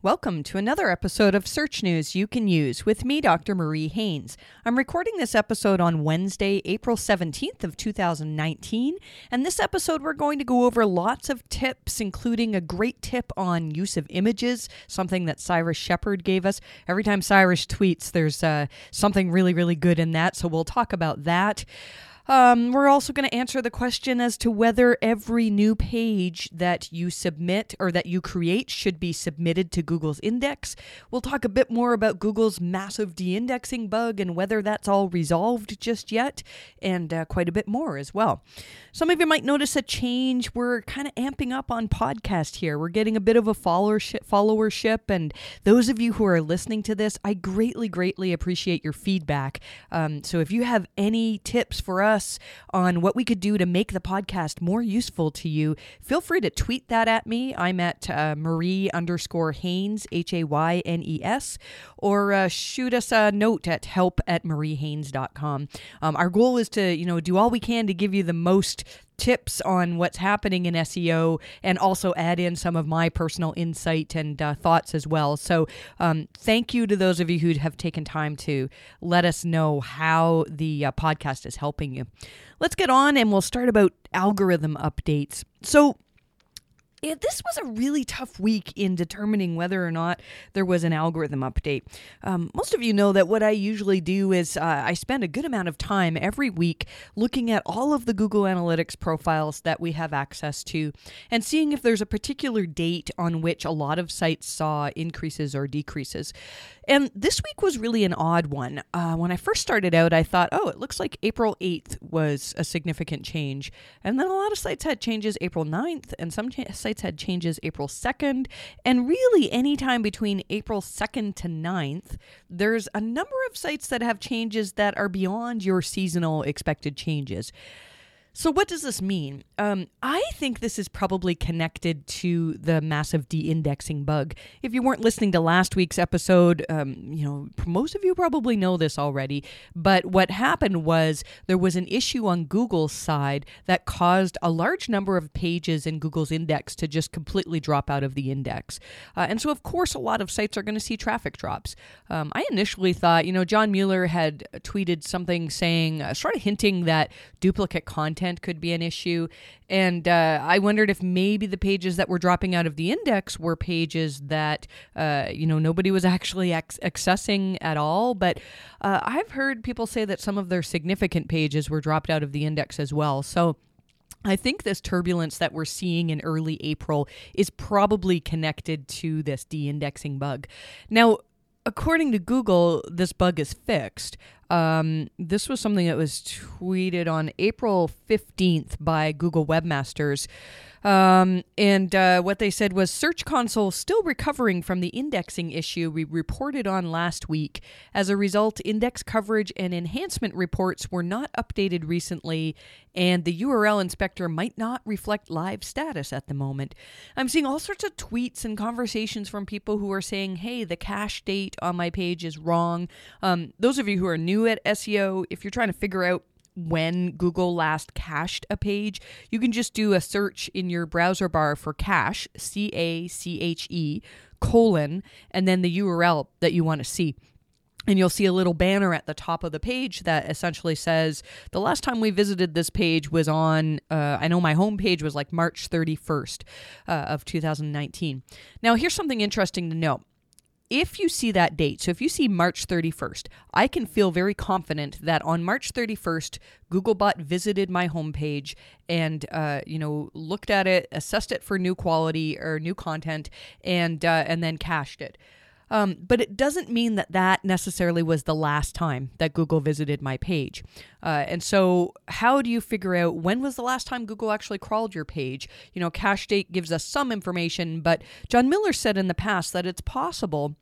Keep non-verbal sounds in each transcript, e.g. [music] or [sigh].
Welcome to another episode of Search News You Can Use with me, Dr. Marie Haynes. I'm recording this episode on Wednesday, April 17th of 2019, and this episode we're going to go over lots of tips, including a great tip on use of images, something that Cyrus Shepard gave us. Every time Cyrus tweets, there's uh, something really, really good in that, so we'll talk about that. Um, we're also going to answer the question as to whether every new page that you submit or that you create should be submitted to Google's index. We'll talk a bit more about Google's massive de indexing bug and whether that's all resolved just yet, and uh, quite a bit more as well. Some of you might notice a change. We're kind of amping up on podcast here. We're getting a bit of a followership, followership, and those of you who are listening to this, I greatly, greatly appreciate your feedback. Um, so if you have any tips for us, us on what we could do to make the podcast more useful to you, feel free to tweet that at me. I'm at uh, Marie underscore Haynes, H A Y N E S, or uh, shoot us a note at help at mariehaynes.com. Um, our goal is to, you know, do all we can to give you the most tips on what's happening in SEO and also add in some of my personal insight and uh, thoughts as well. So, um, thank you to those of you who have taken time to let us know how the uh, podcast is helping you. Let's get on and we'll start about algorithm updates. So, it, this was a really tough week in determining whether or not there was an algorithm update. Um, most of you know that what I usually do is uh, I spend a good amount of time every week looking at all of the Google Analytics profiles that we have access to and seeing if there's a particular date on which a lot of sites saw increases or decreases. And this week was really an odd one. Uh, when I first started out, I thought, oh, it looks like April 8th was a significant change. And then a lot of sites had changes April 9th, and some cha- sites had changes April 2nd. And really, anytime between April 2nd to 9th, there's a number of sites that have changes that are beyond your seasonal expected changes. So, what does this mean? Um, I think this is probably connected to the massive de indexing bug. If you weren't listening to last week's episode, um, you know, most of you probably know this already. But what happened was there was an issue on Google's side that caused a large number of pages in Google's index to just completely drop out of the index. Uh, and so, of course, a lot of sites are going to see traffic drops. Um, I initially thought, you know, John Mueller had tweeted something saying, uh, sort of hinting that duplicate content content could be an issue. And uh, I wondered if maybe the pages that were dropping out of the index were pages that, uh, you know, nobody was actually ex- accessing at all. But uh, I've heard people say that some of their significant pages were dropped out of the index as well. So, I think this turbulence that we're seeing in early April is probably connected to this de indexing bug. Now, according to Google, this bug is fixed. Um, this was something that was tweeted on April 15th by Google Webmasters. Um, and uh, what they said was Search Console still recovering from the indexing issue we reported on last week. As a result, index coverage and enhancement reports were not updated recently, and the URL inspector might not reflect live status at the moment. I'm seeing all sorts of tweets and conversations from people who are saying, hey, the cache date on my page is wrong. Um, those of you who are new at SEO, if you're trying to figure out when Google last cached a page, you can just do a search in your browser bar for cache, C A C H E, colon, and then the URL that you want to see. And you'll see a little banner at the top of the page that essentially says, The last time we visited this page was on, uh, I know my home page was like March 31st uh, of 2019. Now, here's something interesting to note if you see that date, so if you see March 31st, I can feel very confident that on March 31st, Googlebot visited my homepage and, uh, you know, looked at it, assessed it for new quality or new content, and uh, and then cached it. Um, but it doesn't mean that that necessarily was the last time that Google visited my page. Uh, and so, how do you figure out when was the last time Google actually crawled your page? You know, cache date gives us some information, but John Mueller said in the past that it's possible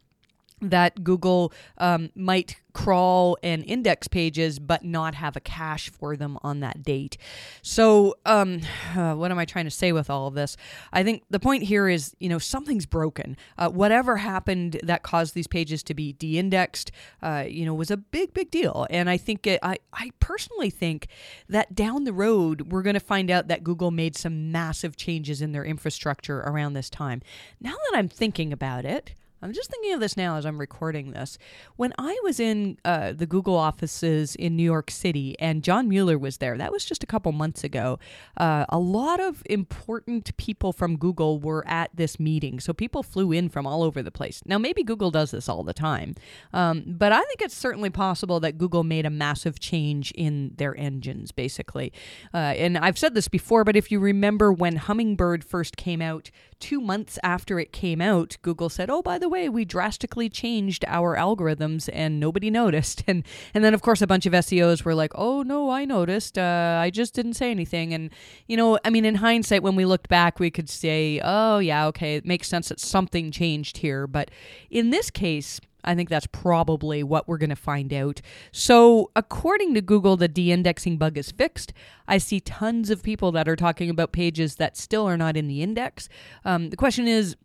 that Google um, might crawl and index pages but not have a cache for them on that date. So, um, [sighs] uh, what am I trying to say with all of this? I think the point here is, you know, something's broken. Uh, whatever happened that caused these pages to be de-indexed, uh, you know, was a big, big deal. And I think it, I, I personally think that down the road we're going to find out that Google made some massive changes in their infrastructure around this time. Now that I'm thinking about it. I'm just thinking of this now as I'm recording this. When I was in uh, the Google offices in New York City and John Mueller was there, that was just a couple months ago, uh, a lot of important people from Google were at this meeting. So people flew in from all over the place. Now, maybe Google does this all the time, um, but I think it's certainly possible that Google made a massive change in their engines, basically. Uh, and I've said this before, but if you remember when Hummingbird first came out, two months after it came out, Google said, "Oh, by the way, we drastically changed our algorithms, and nobody [laughs] noticed." And and then of course a bunch of SEOs were like, "Oh no, I noticed. Uh, I just didn't say anything." And you know, I mean, in hindsight, when we looked back, we could say, "Oh yeah, okay, it makes sense that something changed here." But in this case, I think that's probably what we're going to find out. So, according to Google, the de indexing bug is fixed. I see tons of people that are talking about pages that still are not in the index. Um, the question is,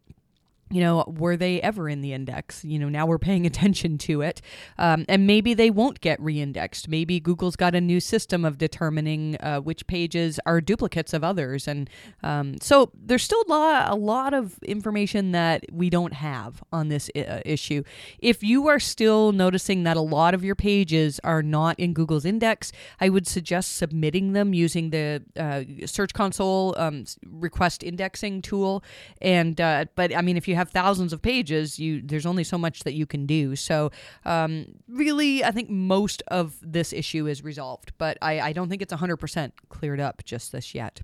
you know, were they ever in the index? You know, now we're paying [laughs] attention to it. Um, and maybe they won't get reindexed. Maybe Google's got a new system of determining uh, which pages are duplicates of others. And um, so there's still a lot, of information that we don't have on this uh, issue. If you are still noticing that a lot of your pages are not in Google's index, I would suggest submitting them using the uh, Search Console um, request indexing tool. And, uh, but I mean, if you have thousands of pages, you there's only so much that you can do. So um, really, I think most of this issue is resolved, but I, I don't think it's 100% cleared up just this yet.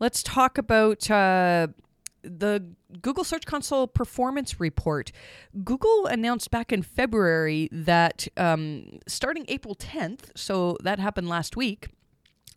Let's talk about. Uh, the Google Search Console performance report. Google announced back in February that um, starting April 10th, so that happened last week,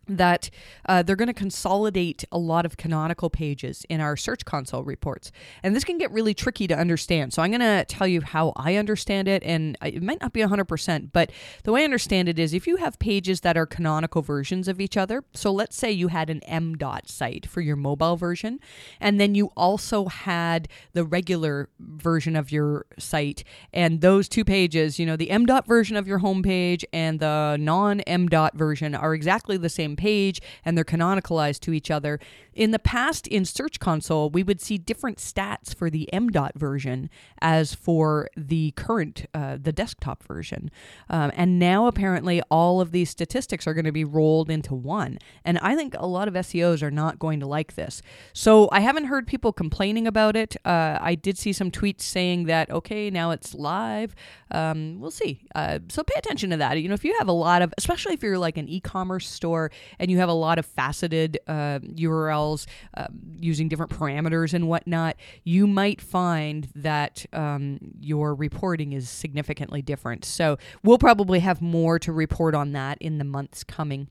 that uh, they're going to consolidate a lot of canonical pages in our Search Console reports. And this can get really tricky to understand. So I'm going to tell you how I understand it, and it might not be 100%, but the way I understand it is if you have pages that are canonical versions of each other, so let's say you had an MDOT site for your mobile version, and then you also had the regular version of your site, and those two pages, you know, the MDOT version of your homepage and the non MDOT version are exactly the same same page and they're canonicalized to each other. In the past, in Search Console, we would see different stats for the MDOT version as for the current, uh, the desktop version. Um, and now, apparently, all of these statistics are going to be rolled into one. And I think a lot of SEOs are not going to like this. So I haven't heard people complaining about it. Uh, I did see some tweets saying that, okay, now it's live. Um, we'll see. Uh, so pay attention to that. You know, if you have a lot of, especially if you're like an e commerce store and you have a lot of faceted uh, URLs uh, using different parameters and whatnot, you might find that um, your reporting is significantly different. So we'll probably have more to report on that in the months coming.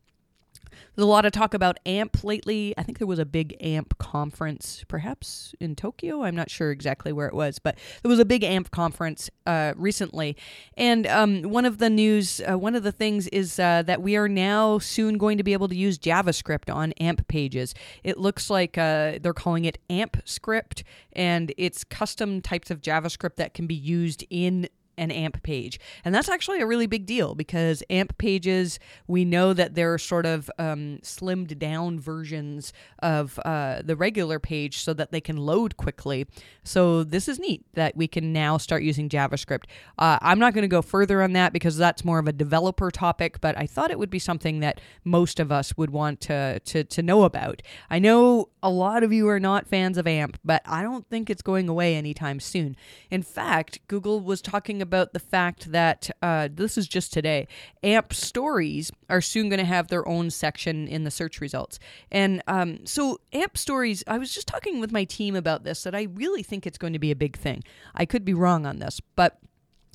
There's a lot of talk about AMP lately. I think there was a big AMP conference, perhaps in Tokyo. I'm not sure exactly where it was, but there was a big AMP conference uh, recently. And um, one of the news, uh, one of the things is uh, that we are now soon going to be able to use JavaScript on AMP pages. It looks like uh, they're calling it AMP script, and it's custom types of JavaScript that can be used in an AMP page. And that's actually a really big deal because AMP pages, we know that they're sort of um, slimmed down versions of uh, the regular page so that they can load quickly. So this is neat that we can now start using JavaScript. Uh, I'm not going to go further on that because that's more of a developer topic, but I thought it would be something that most of us would want to, to, to know about. I know a lot of you are not fans of AMP, but I don't think it's going away anytime soon. In fact, Google was talking about the fact that uh, this is just today. AMP stories are soon going to have their own section in the search results. And um, so, AMP stories, I was just talking with my team about this, that I really think it's going to be a big thing. I could be wrong on this, but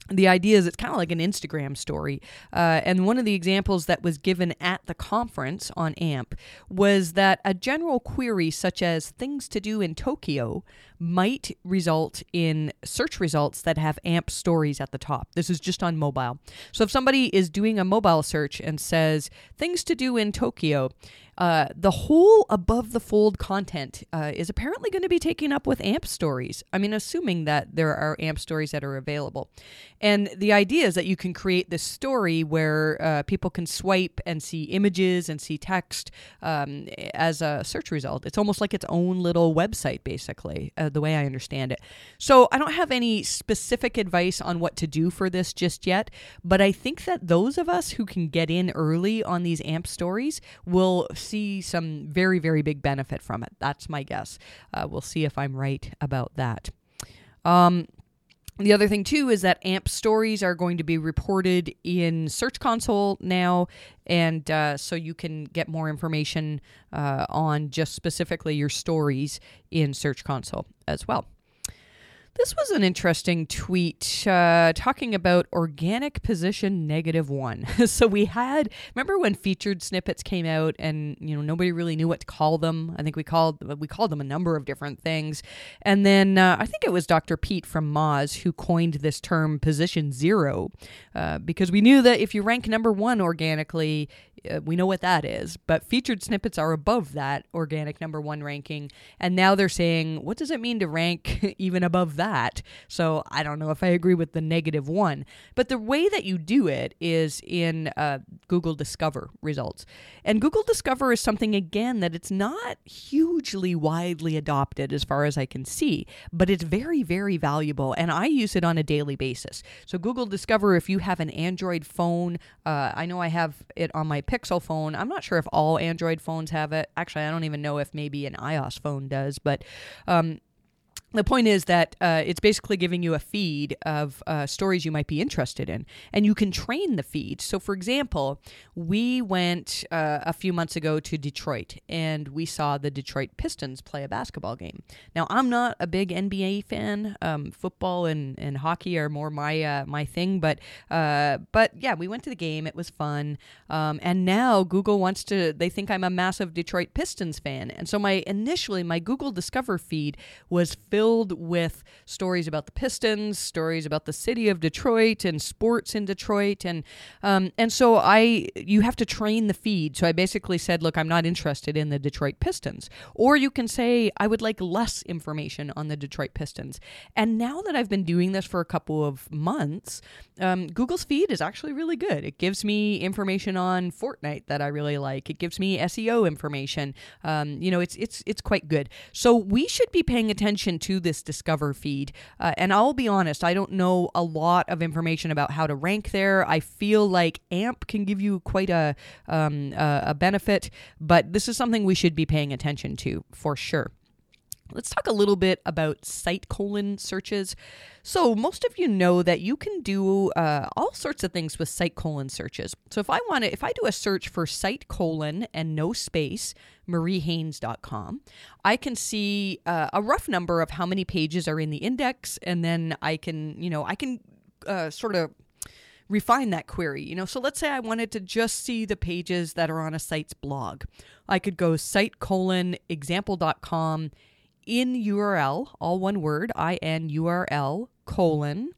the idea is it's kind of like an Instagram story. Uh, and one of the examples that was given at the conference on AMP was that a general query, such as things to do in Tokyo, might result in search results that have AMP stories at the top. This is just on mobile. So if somebody is doing a mobile search and says things to do in Tokyo, uh, the whole above the fold content uh, is apparently going to be taken up with AMP stories. I mean, assuming that there are AMP stories that are available. And the idea is that you can create this story where uh, people can swipe and see images and see text um, as a search result. It's almost like its own little website, basically, uh, the way I understand it. So I don't have any specific advice on what to do for this just yet, but I think that those of us who can get in early on these AMP stories will see some very, very big benefit from it. That's my guess. Uh, we'll see if I'm right about that. Um, the other thing too is that AMP stories are going to be reported in Search Console now, and uh, so you can get more information uh, on just specifically your stories in Search Console as well. This was an interesting tweet uh, talking about organic position negative one. [laughs] so we had remember when featured snippets came out and you know nobody really knew what to call them. I think we called we called them a number of different things, and then uh, I think it was Dr. Pete from Moz who coined this term position zero uh, because we knew that if you rank number one organically, uh, we know what that is, but featured snippets are above that organic number one ranking. And now they're saying, what does it mean to rank [laughs] even above that? So I don't know if I agree with the negative one. But the way that you do it is in uh, Google Discover results. And Google Discover is something, again, that it's not hugely widely adopted as far as I can see, but it's very, very valuable. And I use it on a daily basis. So Google Discover, if you have an Android phone, uh, I know I have it on my Pixel phone. I'm not sure if all Android phones have it. Actually, I don't even know if maybe an iOS phone does, but um, the point is that uh, it's basically giving you a feed of uh, stories you might be interested in, and you can train the feed. So, for example, we went uh, a few months ago to Detroit, and we saw the Detroit Pistons play a basketball game. Now, I'm not a big NBA fan. Um, football and, and hockey are more my uh, my thing, but uh, but yeah, we went to the game. It was fun, um, and now Google wants to. They think I'm a massive Detroit Pistons fan, and so my initially my Google Discover feed was filled filled with stories about the Pistons, stories about the city of Detroit and sports in Detroit, and um, and so I you have to train the feed. So I basically said, look, I'm not interested in the Detroit Pistons, or you can say I would like less information on the Detroit Pistons. And now that I've been doing this for a couple of months, um, Google's feed is actually really good. It gives me information on Fortnite that I really like. It gives me SEO information. Um, you know, it's it's it's quite good. So we should be paying attention to this Discover feed. Uh, and I'll be honest, I don't know a lot of information about how to rank there. I feel like AMP can give you quite a um, a benefit, but this is something we should be paying attention to for sure. Let's talk a little bit about site colon searches. So, most of you know that you can do uh, all sorts of things with site colon searches. So, if I want to, if I do a search for site colon and no space, mariehaynes.com, I can see uh, a rough number of how many pages are in the index, and then I can, you know, I can uh, sort of refine that query. You know, so let's say I wanted to just see the pages that are on a site's blog. I could go site colon example.com in URL, all one word, I N U R L colon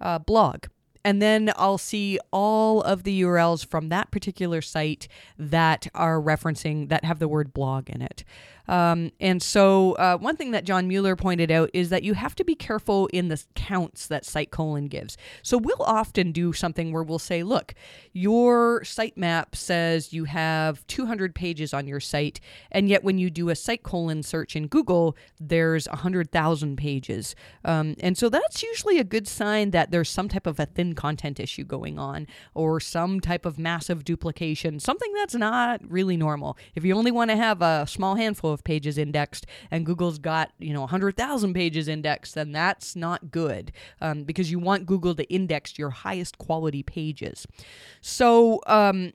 uh, blog. And then I'll see all of the URLs from that particular site that are referencing, that have the word blog in it. Um, and so, uh, one thing that John Mueller pointed out is that you have to be careful in the counts that site colon gives. So, we'll often do something where we'll say, look, your sitemap says you have 200 pages on your site, and yet when you do a site colon search in Google, there's 100,000 pages. Um, and so, that's usually a good sign that there's some type of a thin content issue going on or some type of massive duplication, something that's not really normal. If you only want to have a small handful of pages indexed and Google's got, you know, 100,000 pages indexed, then that's not good um, because you want Google to index your highest quality pages. So, um,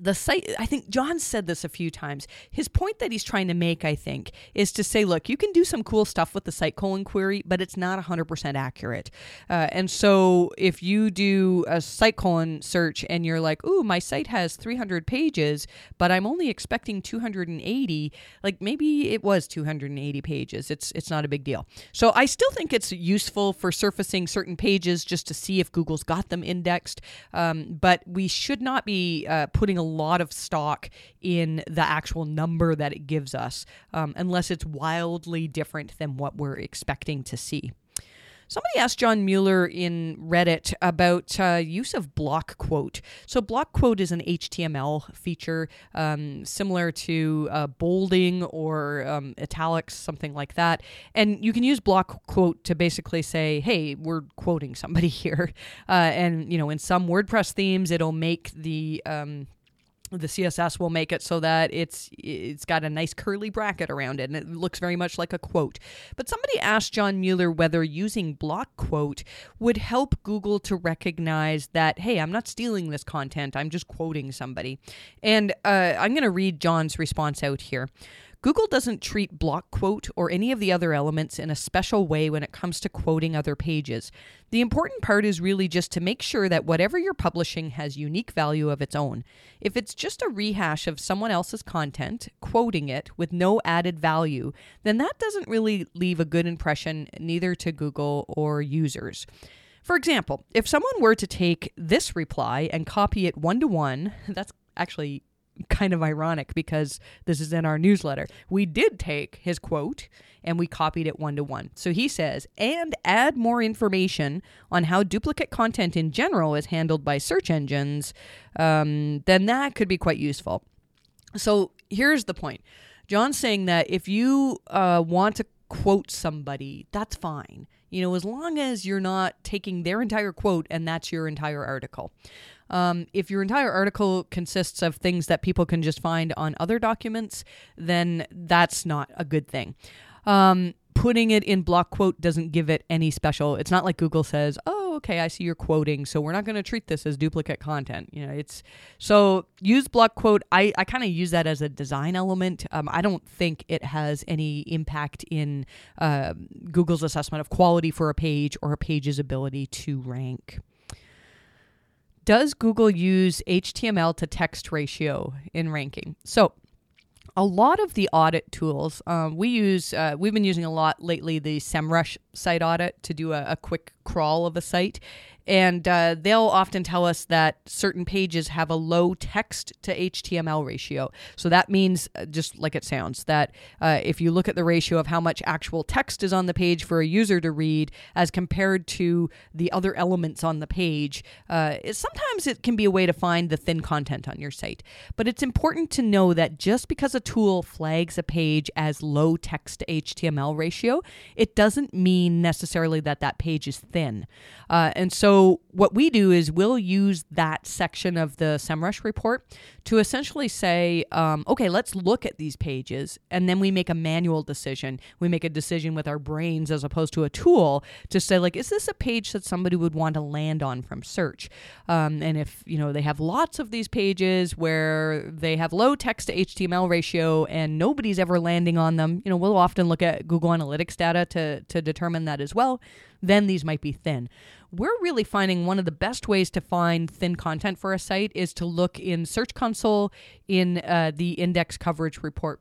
the site i think john said this a few times. His point that he's trying to make i think is to say look you can do some cool stuff with the site colon query but it's not 100% accurate. Uh, and so if you do a site colon search and you're like ooh my site has 300 pages but i'm only expecting 280 like maybe it was 280 pages. It's it's not a big deal. So i still think it's useful for surfacing certain pages just to see if google's got them indexed. Um, but we should not be uh, putting a lot of stock in the actual number that it gives us, um, unless it's wildly different than what we're expecting to see. Somebody asked John Mueller in Reddit about uh, use of block quote. So, block quote is an HTML feature um, similar to uh, bolding or um, italics, something like that. And you can use block quote to basically say, hey, we're quoting somebody [laughs] here. Uh, and, you know, in some WordPress themes, it'll make the um, the css will make it so that it's it's got a nice curly bracket around it and it looks very much like a quote. But somebody asked john mueller whether using block quote would help google to recognize that hey i'm not stealing this content i'm just quoting somebody. And uh, i'm going to read john's response out here Google doesn't treat block quote or any of the other elements in a special way when it comes to quoting other pages. The important part is really just to make sure that whatever you're publishing has unique value of its own. If it's just a rehash of someone else's content, quoting it with no added value, then that doesn't really leave a good impression neither to Google or users. For example, if someone were to take this reply and copy it one to one, [laughs] that's actually kind of ironic because this is in our newsletter. We did take his quote and we copied it one to one. So he says, and add more information on how duplicate content in general is handled by search engines, um, then that could be quite useful. So here's the point John's saying that if you uh, want to quote somebody, that's fine. You know, as long as you're not taking their entire quote and that's your entire article. Um, if your entire article consists of things that people can just find on other documents, then that's not a good thing. Um, putting it in block quote doesn't give it any special. It's not like Google says, "Oh, okay, I see you're quoting, so we're not going to treat this as duplicate content." You know, it's so use block quote. I I kind of use that as a design element. Um, I don't think it has any impact in uh, Google's assessment of quality for a page or a page's ability to rank. Does Google use HTML to text ratio in ranking? So, a lot of the audit tools um, we use, uh, we've been using a lot lately the SEMrush site audit to do a, a quick crawl of a site. And uh, they'll often tell us that certain pages have a low text to HTML ratio. So that means, uh, just like it sounds, that uh, if you look at the ratio of how much actual text is on the page for a user to read as compared to the other elements on the page, uh, it, sometimes it can be a way to find the thin content on your site. But it's important to know that just because a tool flags a page as low text to HTML ratio, it doesn't mean necessarily that that page is thin. Uh, and so so what we do is we'll use that section of the SEMrush report to essentially say, um, okay, let's look at these pages, and then we make a manual decision. We make a decision with our brains as opposed to a tool to say, like, is this a page that somebody would want to land on from search? Um, and if you know they have lots of these pages where they have low text to HTML ratio and nobody's ever landing on them, you know, we'll often look at Google Analytics data to to determine that as well. Then these might be thin we're really finding one of the best ways to find thin content for a site is to look in Search Console in uh, the index coverage report.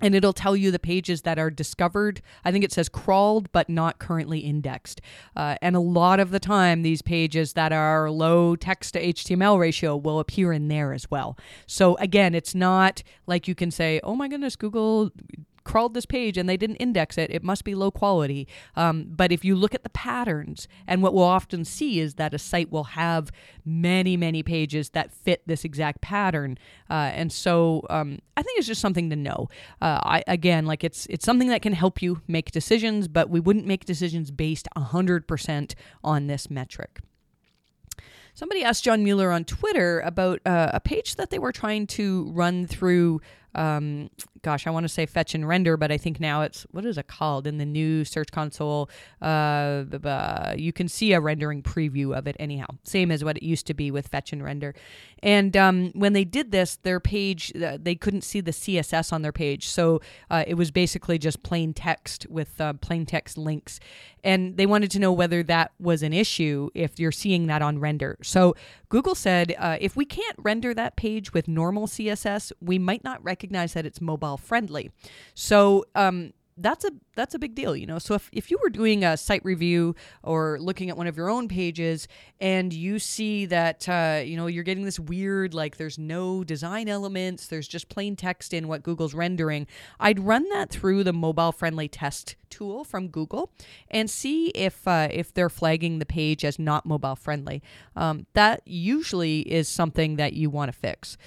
And it'll tell you the pages that are discovered. I think it says crawled, but not currently indexed. Uh, and a lot of the time, these pages that are low text to HTML ratio will appear in there as well. So, again, it's not like you can say, oh my goodness, Google crawled this page and they didn't index it, it must be low quality. Um, but if you look at the patterns, and what we'll often see is that a site will have many, many pages that fit this exact pattern. Uh, and so um, I think it's just something to know. Uh, I, again, like it's it's something that can help you make decisions, but we wouldn't make decisions based 100% on this metric. Somebody asked John Mueller on Twitter about uh, a page that they were trying to run through um, gosh, I want to say fetch and render, but I think now it's what is it called in the new Search Console? Uh, you can see a rendering preview of it anyhow, same as what it used to be with fetch and render. And um, when they did this, their page uh, they couldn't see the CSS on their page, so uh, it was basically just plain text with uh, plain text links. And they wanted to know whether that was an issue if you're seeing that on render. So Google said uh, if we can't render that page with normal CSS, we might not recognize that it's mobile friendly. So um, that's a that's a big deal, you know. So if, if you were doing a site review or looking at one of your own pages and you see that uh, you know you're getting this weird like there's no design elements, there's just plain text in what Google's rendering, I'd run that through the mobile friendly test tool from Google and see if uh, if they're flagging the page as not mobile friendly. Um, that usually is something that you want to fix.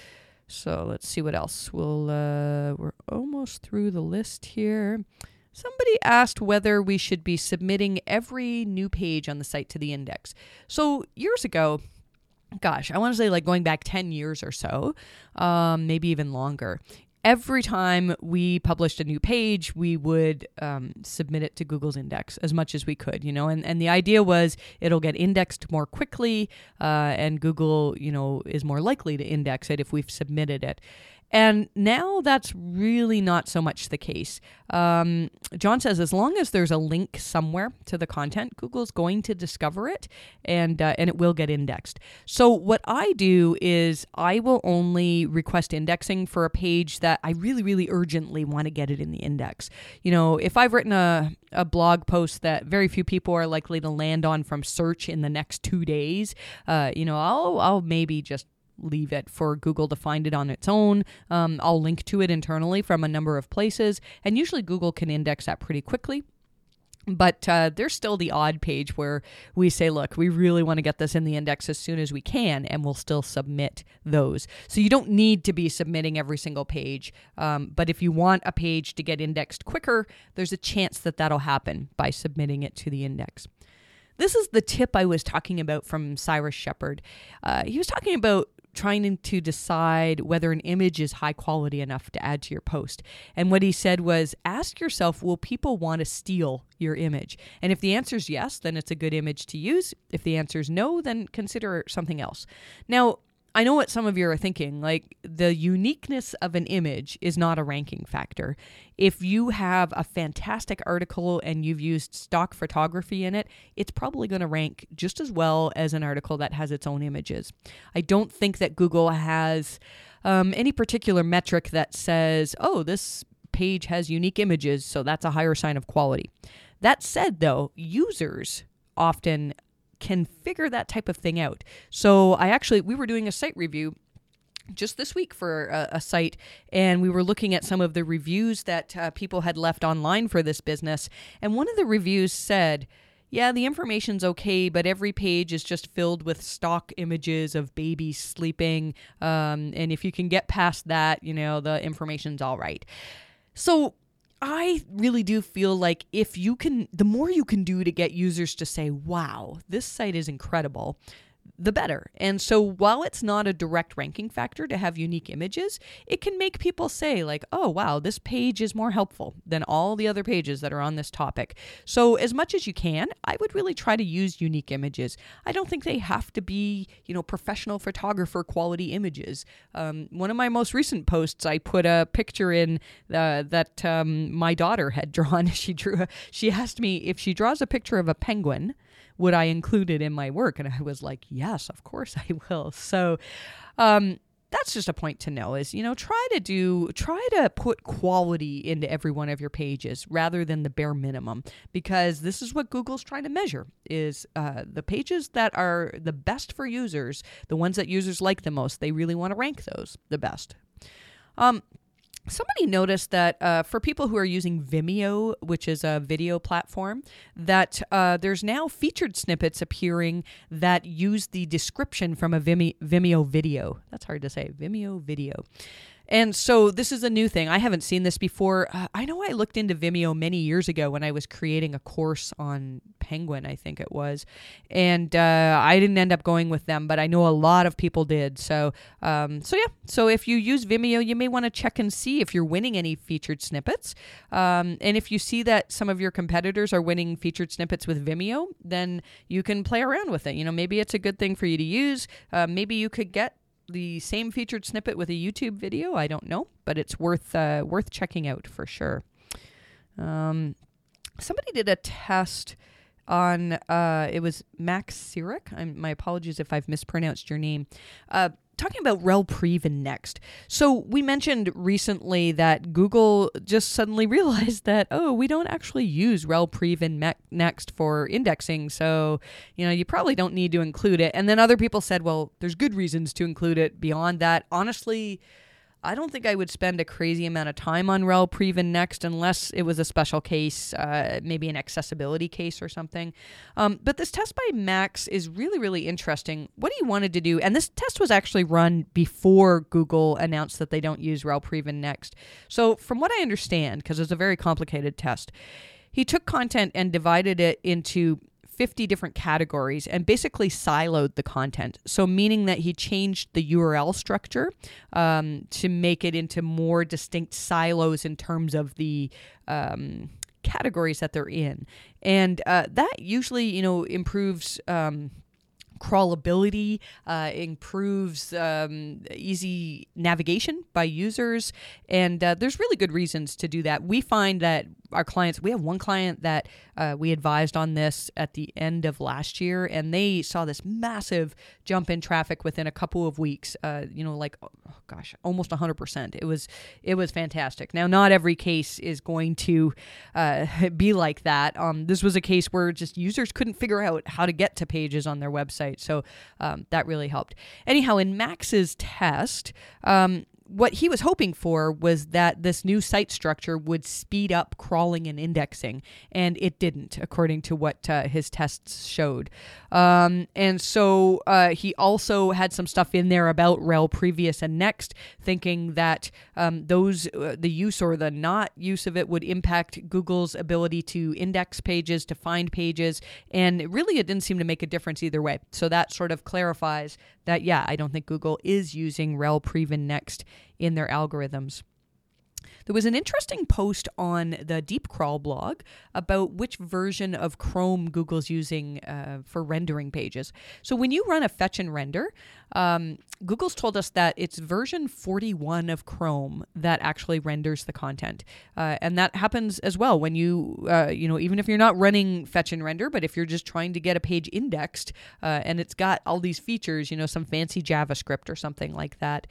So let's see what else. We'll uh, we're almost through the list here. Somebody asked whether we should be submitting every new page on the site to the index. So years ago, gosh, I want to say like going back 10 years or so, um, maybe even longer, every time we published a new page, we would um, submit it to Google's index as much as we could, you know, and, and the idea was it'll get indexed more quickly uh, and Google, you know, is more likely to index it if we've submitted it. And now that's really not so much the case. Um, John says as long as there's a link somewhere to the content, Google's going to discover it and uh, and it will get indexed. So what I do is I will only request indexing for a page that I really really urgently want to get it in the index. You know, if I've written a a blog post that very few people are likely to land on from search in the next two days, uh, you know, I'll I'll maybe just leave it for Google to find it on its own. Um, I'll link to it internally from a number of places, and usually Google can index that pretty quickly. But uh, there's still the odd page where we say, look, we really want to get this in the index as soon as we can, and we'll still submit those. So you don't need to be submitting every single page. Um, but if you want a page to get indexed quicker, there's a chance that that'll happen by submitting it to the index. This is the tip I was talking about from Cyrus Shepard. Uh, he was talking about trying to decide whether an image is high quality enough to add to your post. And what he said was ask yourself, will people want to steal your image? And if the answer is yes, then it's a good image to use. If the answer is no, then consider something else. Now, I know what some of you are thinking. Like, the uniqueness of an image is not a ranking factor. If you have a fantastic article and you've used stock photography in it, it's probably going to rank just as well as an article that has its own images. I don't think that Google has um, any particular metric that says, oh, this page has unique images, so that's a higher sign of quality. That said, though, users often can figure that type of thing out. So I actually, we were doing a site review just this week for a, a, site, and we were looking at some of the reviews that uh, people had left online for this business. And one of the reviews said, yeah, the information's okay, but every page is just filled with stock images of babies sleeping. Um, and if you can get past that, you know, the information's all right. So I really do feel like if you can, the more you can do to get users to say, wow, this site is incredible, the better. And so while it's not a direct ranking factor to have unique images, it can make people say, like, oh, wow, this page is more helpful than all the other pages that are on this topic. So as much as you can, I would really try to use unique images. I don't think they have to be, you know, professional photographer quality images. Um, one of my most recent posts, I put a picture in uh, that um, my daughter had [laughs] drawn. she drew, a, she asked me if she draws a picture of a penguin, would I include it in my work? And I was like, yes, of course I [laughs] will. So, um, that's just a point to know is you know try to do try to put quality into every one of your pages rather than the bare minimum because this is what google's trying to measure is uh, the pages that are the best for users the ones that users like the most they really want to rank those the best um, somebody noticed that uh, for people who are using Vimeo, which is a video platform, that uh, there's now featured snippets appearing that use the description from a Vimeo, Vimeo video. That's hard to say. Vimeo video. And so this is a new thing. I haven't seen this before. Uh, I know I looked into Vimeo many years ago when I was creating a course on Penguin, I think it was. And uh, I didn't end up going with them, but I know a lot of people did. So, um, so yeah. So if you use Vimeo, you may want to check and see if you're winning any featured snippets. Um, and if you see that some of your competitors are winning featured snippets with Vimeo, then you can play around with it. You know, maybe it's a good thing for you to use. Uh, maybe you could get the same featured snippet with a YouTube video. I don't know, but it's worth uh, worth checking out for sure. Um, somebody did a test on uh, it was Max Cyrek. My apologies if I've mispronounced your name. Uh, talking about rel prev and next. So we mentioned recently that google just suddenly [laughs] realized that oh we don't actually use rel prev and me- next for indexing so you know you probably don't need to include it. And then other people said well there's good reasons to include it beyond that. Honestly I don't think I would spend a crazy amount of time on rel prev next unless it was a special case, uh, maybe an accessibility case or something. Um, but this test by Max is really, really interesting. What he wanted to do, and this test was actually run before Google announced that they don't use rel prev next. So, from what I understand, because it's a very complicated test, he took content and divided it into 50 different categories and basically siloed the content. So, meaning that he changed the URL structure um, to make it into more distinct silos in terms of the. Um, categories that they're in and uh, that usually you know improves um, crawlability, uh, improves um, easy navigation by users, and uh, there's really good reasons to do that. We find that our clients, we have one client that uh, we advised on this at the end of last year, and they saw this massive jump in traffic within a couple of weeks. Uh, you know, like oh gosh, almost 100%. It was it was fantastic. Now, not every case is going to uh, [laughs] be like that. Um, this was a case where just users couldn't figure out how to get to pages on their website, so um, that really helped. Anyhow, in Max's test. Um, what he was hoping for was that this new site structure would speed up crawling and indexing, and it didn't, according to what uh, his tests showed. Um, and so uh, he also had some stuff in there about rel previous and next, thinking that um, those uh, the use or the not use of it would impact Google's ability to index pages, to find pages, and really it didn't seem to make a difference either way. So that sort of clarifies that yeah, I don't think Google is using rel prev and next in their algorithms. There was an interesting post on the DeepCrawl blog about which version of Chrome Google's using uh, for rendering pages. So when you run a fetch and render, um, Google's told us that it's version 41 of Chrome that actually renders the content, uh, and that happens as well when you, uh, you know, even if you're not running fetch and render, but if you're just trying to get a page indexed uh, and it's got all these features, you know, some fancy JavaScript or something like that.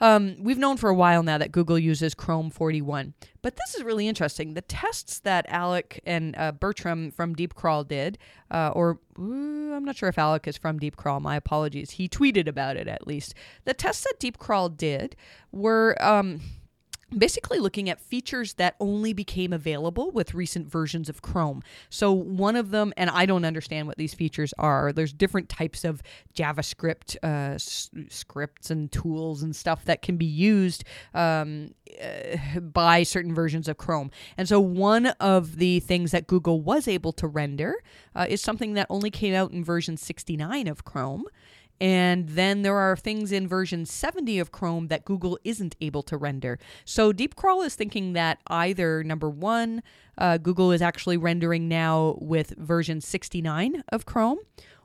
Um, we've known for a while now that Google uses Chrome 41, but this is really interesting. The tests that Alec and uh, Bertram from DeepCrawl did, uh, or uh, I'm not sure if Alec is from DeepCrawl, my apologies. He tweeted about it at least. The tests that DeepCrawl did were. Um, basically looking at features that only became available with recent versions of Chrome. So one of them, and I don't understand what these features are. There's different types of JavaScript uh, s- scripts and tools and stuff that can be used um, uh, by certain versions of Chrome. And so one of the things that Google was able to render uh, is something that only came out in version 69 of Chrome. And then there are things in version 70 of Chrome that Google isn't able to render. So DeepCrawl is thinking that either number one, uh, Google is actually rendering now with version 69 of Chrome,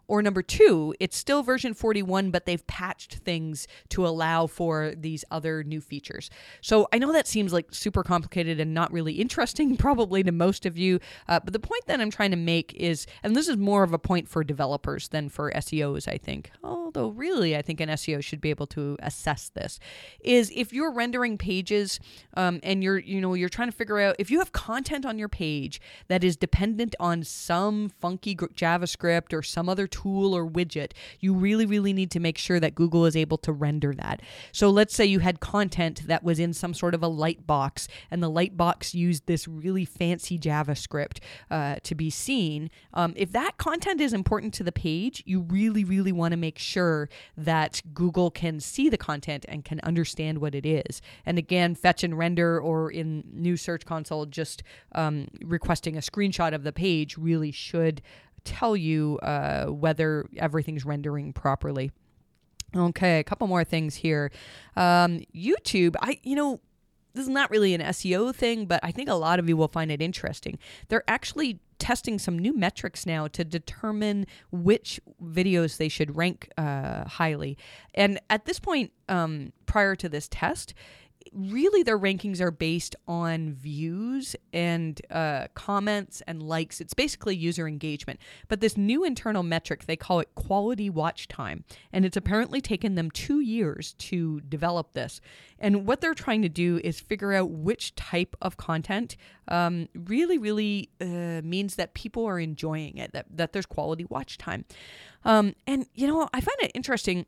or number two, it's still version 41, but they've patched things to allow for these other new features. So I know that seems like super complicated and not really interesting, [laughs] probably to most of you. Uh, but the point that I'm trying to make is, and this is more of a point for developers than for SEOs, I think. Although really, I think an SEO should be able to assess this. Is if you're rendering pages um, and you're, you know, you're trying to figure out if you have content on your page that is dependent on some funky JavaScript or some other tool or widget, you really, really need to make sure that Google is able to render that. So let's say you had content that was in some sort of a light box, and the light box used this really fancy JavaScript uh, to be seen. Um, if that content is important to the page, you really, really want to make sure that Google can see the content and can understand what it is. And again, fetch and render, or in new Search Console, just um, requesting a screenshot of the page really should tell you uh, whether everything's rendering properly. Okay, a couple more things here. Um, YouTube, I you know this is not really an SEO thing, but I think a lot of you will find it interesting. They're actually testing some new metrics now to determine which videos they should rank uh, highly. And at this point, um, prior to this test, really their rankings are based on views and uh, comments and likes. It's basically user engagement. But this new internal metric, they call it quality watch time. And it's apparently taken them two years to develop this. And what they're trying to do is figure out which type of content um, really, really uh, means that people are enjoying it, that, that there's quality watch time. Um, and, you know, I find it interesting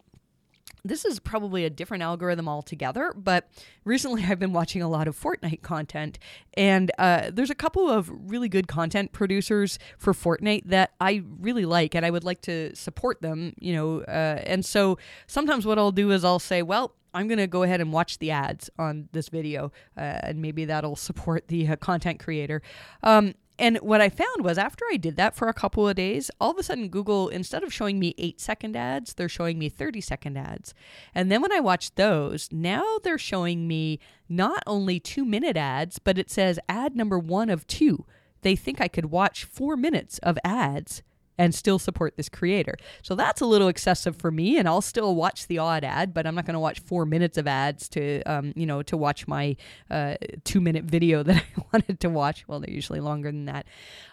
this is probably a different algorithm altogether, but recently [laughs] I've been watching a lot of Fortnite content, and uh, there's a couple of really good content producers for Fortnite that I really like, and I would like to support them, you know. Uh, and so sometimes what I'll do is I'll say, well, I'm going to go ahead and watch the ads on this video, uh, and maybe that'll support the uh, content creator. Um, and what I found was after I did that for a couple of days, all of a sudden Google, instead of showing me eight second ads, they're showing me 30 second ads. And then when I watched those, now they're showing me not only two minute ads, but it says ad number one of two. They think I could watch four minutes of ads and still support this creator. So that's a little excessive for me, and I'll still watch the odd ad, but I'm not going to watch four minutes of ads to, um, you know, to watch my uh, two minute video [laughs] that I wanted to watch. Well, they're usually longer than that.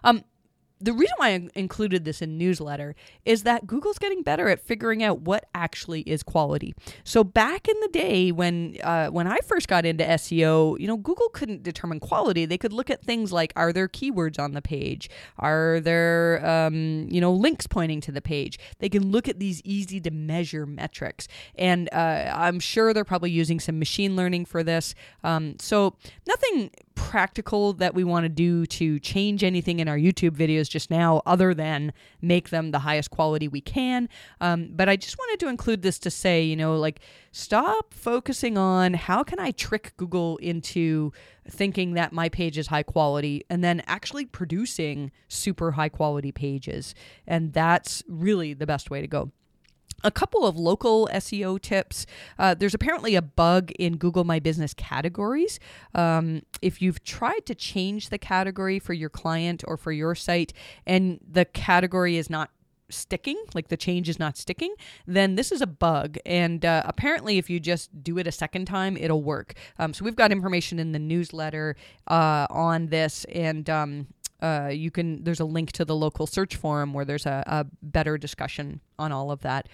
Um, the reason why I included this in newsletter is that Google's getting better at figuring out what actually is quality. So back in the day when uh, when I first got into SEO, you know, Google couldn't determine quality. They could look at things like are there keywords on the page, are there um, you know links pointing to the page. They can look at these easy to measure metrics, and uh, I'm sure they're probably using some machine learning for this. Um, so nothing practical that we want to do to change anything in our YouTube videos just now, other than make them the highest quality we can. Um, but I just wanted to include this to say, you know, like stop focusing on how can I trick Google into thinking that my page is high quality and then actually producing super high quality pages. And that's really the best way to go a couple of local SEO tips. Uh, there's apparently a bug in Google My Business categories. Um, if you've tried to change the category for your client or for your site and the category is not sticking, like the change is not sticking, then this is a bug. And uh, apparently, if you just do it a second time, it'll work. Um, so we've got information in the newsletter uh, on this, and um, uh, you can there's a link to the local search forum where there's a, a better discussion on all of that.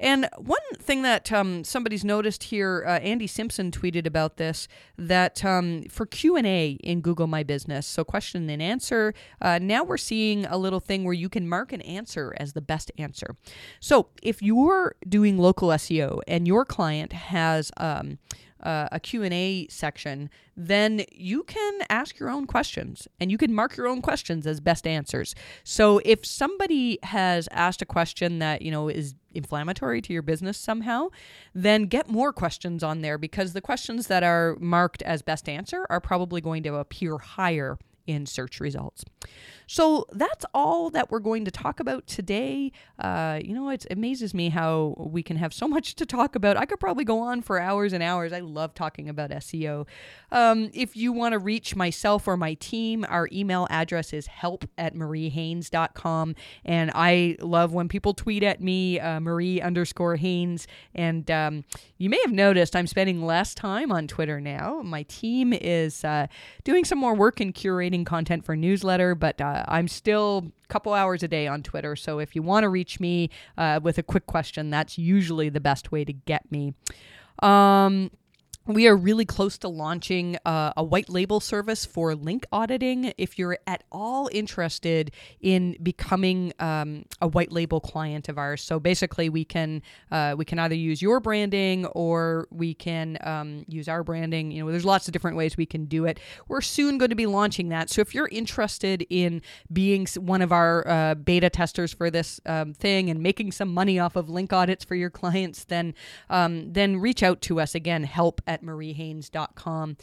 And one thing that um, somebody's noticed here uh, andy simpson tweeted about this that um, for q&a in google my business so question and answer uh, now we're seeing a little thing where you can mark an answer as the best answer. So if you're doing local seo and your client has um, uh, a Q&A section, then you can ask your own questions and you can mark your own questions as best answers. So if somebody has asked a question that, you know, is inflammatory to your business somehow, then get more questions on there because the questions that are marked as best answer are probably going to appear higher in search results. So that's all that we're going to talk about today. Uh, you know, it amazes me how we can have so much [laughs] to talk about. I could probably go on for hours and hours. I love talking about SEO. Um, if you want to reach myself or my team, our email address is help at mariehaynes.com. And I love when people tweet at me, uh, Marie underscore Haynes. And um, you may have noticed I'm spending less time on Twitter now. My team is uh, doing some more work in curating content for newsletter, but uh, I'm still a couple hours a day on Twitter. So if you want to reach me uh, with a quick question, that's usually the best way to get me. Um, we are really close to launching uh, a white label service for link auditing. If you're at all interested in becoming um, a white label client of ours, so basically we can uh, we can either use your branding or we can um, use our branding. You know, there's lots of different ways we can do it. We're soon going to be launching that. So if you're interested in being one of our uh, beta testers for this um, thing and making some money off of link audits for your clients, then um, then reach out to us again. Help at mariehaynes.com.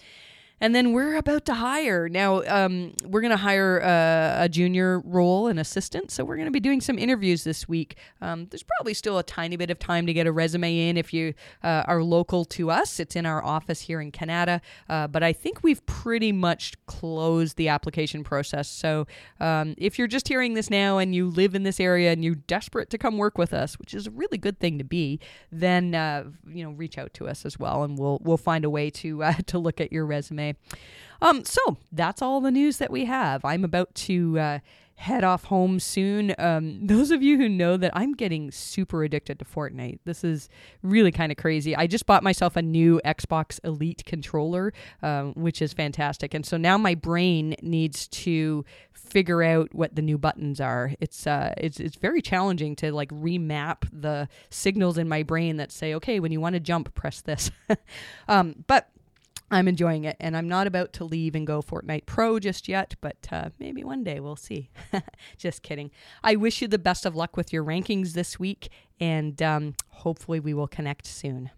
And then we're about to hire. Now, um, we're going to hire a, a, junior role, an assistant. So we're going to be doing some interviews this week. Um, there's probably still a tiny bit of time to get a resume in if you uh, are local to us. It's in our office here in Canada. Uh, but I think we've pretty much closed the application process. So um, if you're just hearing this now and you live in this area and you're desperate to come work with us, which is a really good thing to be, then uh, you know reach out to us as well, and we'll we'll find a way to uh, [laughs] to look at your resume. Um, so that's all the news that we have. I'm about to uh, head off home soon. Um, [laughs] those of you who know that I'm getting super addicted to Fortnite, this is really kind of crazy. I just bought myself a new Xbox Elite controller, um, which is fantastic. And so now my brain needs to figure out what the new buttons are. It's uh, it's it's very challenging to like remap the signals in my brain that say, okay, when you want to jump, press this. [laughs] um, but I'm enjoying it, and I'm not about to leave and go Fortnite Pro just yet, but uh, maybe one day we'll see. [laughs] just kidding. I wish you the best of luck with your rankings this week, and um, hopefully we will connect soon.